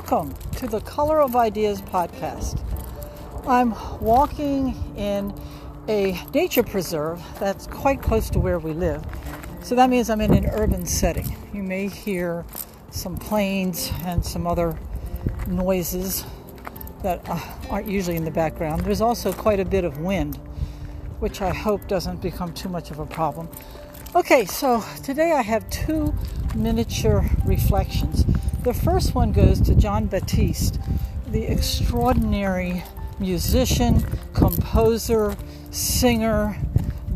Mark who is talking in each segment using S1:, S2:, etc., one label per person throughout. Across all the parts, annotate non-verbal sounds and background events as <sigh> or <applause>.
S1: Welcome to the Color of Ideas podcast. I'm walking in a nature preserve that's quite close to where we live. So that means I'm in an urban setting. You may hear some planes and some other noises that uh, aren't usually in the background. There's also quite a bit of wind, which I hope doesn't become too much of a problem. Okay, so today I have two miniature reflections. The first one goes to Jon Batiste, the extraordinary musician, composer, singer,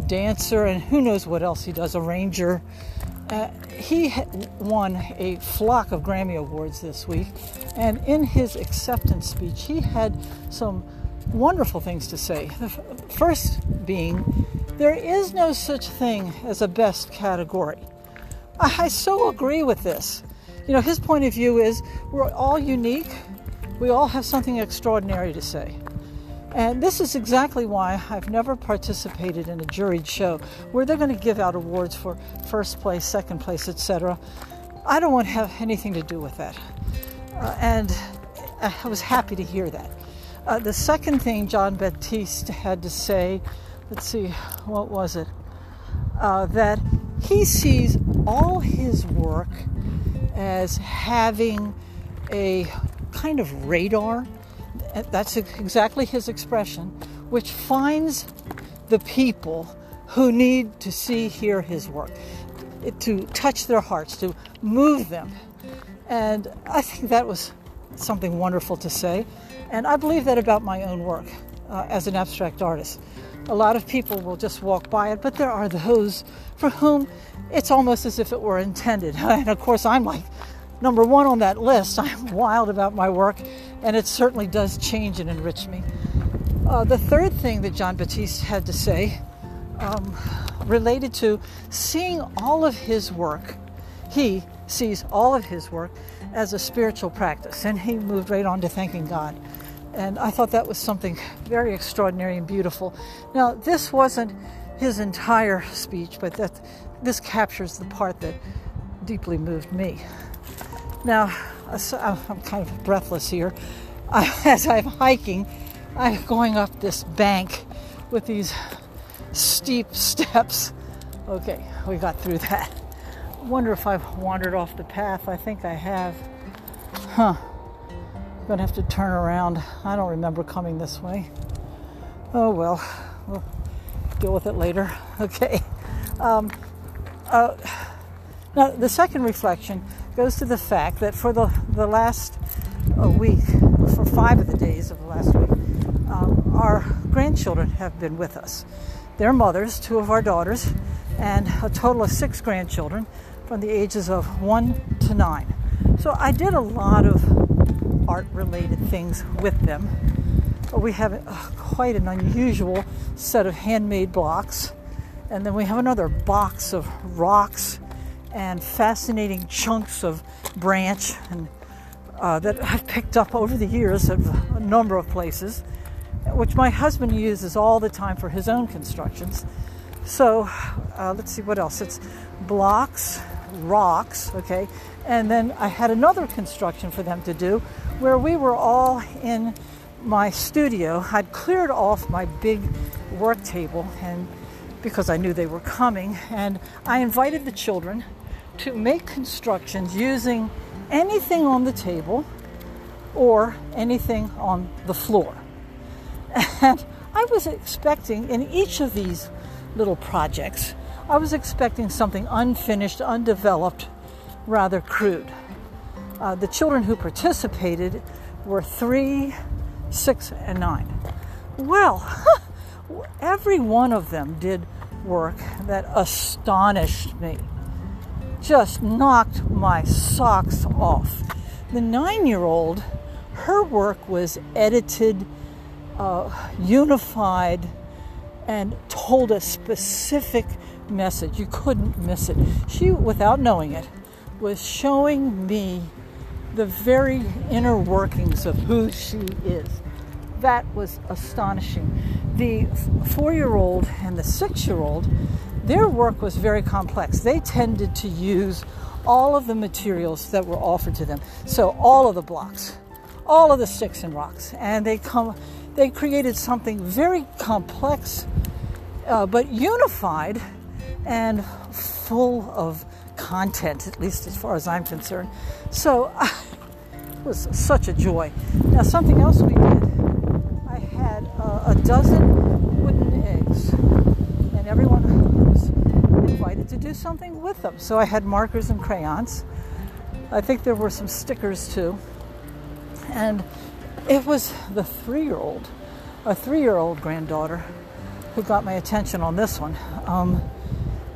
S1: dancer, and who knows what else he does, arranger. Uh, he won a flock of Grammy Awards this week, and in his acceptance speech, he had some wonderful things to say. The first being, there is no such thing as a best category. I so agree with this. You know, his point of view is we're all unique, we all have something extraordinary to say. And this is exactly why I've never participated in a juried show where they're going to give out awards for first place, second place, etc. I don't want to have anything to do with that. Uh, and I was happy to hear that. Uh, the second thing Jon Batiste had to say, let's see, what was it? Uh, that he sees all his work as having a kind of radar. That's exactly his expression, which finds the people who need to see, hear his work, to touch their hearts, to move them. And I think that was something wonderful to say. And I believe that about my own work uh, as an abstract artist. A lot of people will just walk by it, but there are those for whom it's almost as if it were intended. <laughs> And of course, I'm like number one on that list. <laughs> I'm wild about my work, and it certainly does change and enrich me. Uh, the third thing that Jon Batiste had to say um, related to seeing all of his work, he sees all of his work as a spiritual practice, and he moved right on to thanking God. And I thought that was something very extraordinary and beautiful. Now, this wasn't his entire speech, but that this captures the part that deeply moved me. Now, uh, I'm kind of breathless here. <laughs> As I'm hiking, I'm going up this bank with these steep <laughs> steps. Okay, we got through that. Wonder if I've wandered off the path. I think I have. Huh. I'm gonna have to turn around. I don't remember coming this way. Oh well, we'll deal with it later. <laughs> Okay. Um, uh, now, the second reflection goes to the fact that for the, the last uh, week, for five of the days of the last week, um, our grandchildren have been with us. Their mothers, two of our daughters, and a total of six grandchildren from the ages of one to nine. So I did a lot of art related things with them. We have uh, quite an unusual set of handmade blocks, and then we have another box of rocks and fascinating chunks of branch and uh, that I've picked up over the years at a number of places, which my husband uses all the time for his own constructions. So uh, let's see what else. It's blocks, rocks, okay, and then I had another construction for them to do where we were all in my studio. I'd cleared off my big work table and because I knew they were coming, and I invited the children to make constructions using anything on the table or anything on the floor. And I was expecting in each of these little projects, I was expecting something unfinished, undeveloped, rather crude. Uh, the children who participated were three, six, and nine. Well, <laughs> every one of them did work that astonished me just knocked my socks off. The nine year old, her work was edited, uh, unified, and told a specific message. You couldn't miss it. She, without knowing it, was showing me the very inner workings of who she is. That was astonishing. The four year old and the six year old their work was very complex. They tended to use all of the materials that were offered to them. So all of the blocks, all of the sticks and rocks, and they come, they created something very complex, uh, but unified and full of content, at least as far as I'm concerned. So <laughs> it was such a joy. Now something else we did, I had uh, a dozen wooden eggs, and everyone was invited to do something with them. So I had markers and crayons. I think there were some stickers too. And it was the three year old, a three year old granddaughter, who got my attention on this one. Um,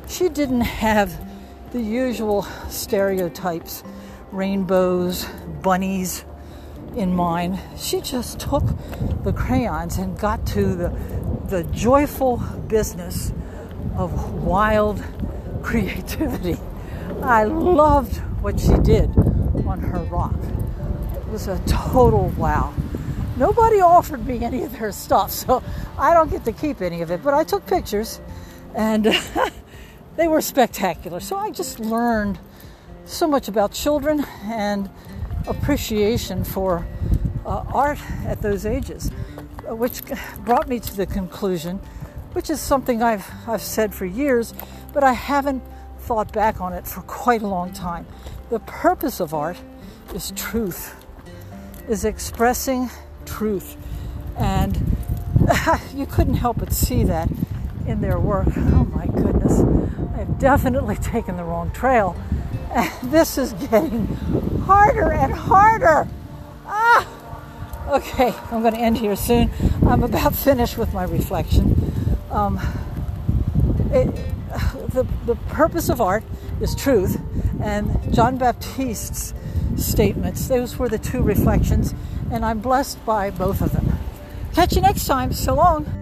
S1: she didn't have the usual stereotypes, rainbows, bunnies in mind. She just took the crayons and got to the, the joyful business of wild <laughs> creativity. I loved what she did on her rock. It was a total wow. Nobody offered me any of their stuff, so I don't get to keep any of it, but I took pictures and <laughs> they were spectacular. So I just learned so much about children and appreciation for uh, art at those ages, uh, which brought me to the conclusion, which is something I've, I've said for years, but I haven't thought back on it for quite a long time. The purpose of art is truth, is expressing truth. And <laughs> you couldn't help but see that in their work. Oh my goodness, I've definitely <laughs> taken the wrong trail. And this is getting harder and harder. Ah! Okay, I'm going to end here soon. I'm about <laughs> finished with my reflection. Um, it, the, the purpose of art is truth, and Jon Batiste's statements, those were the two reflections, and I'm blessed by both of them. Catch you next time. So long.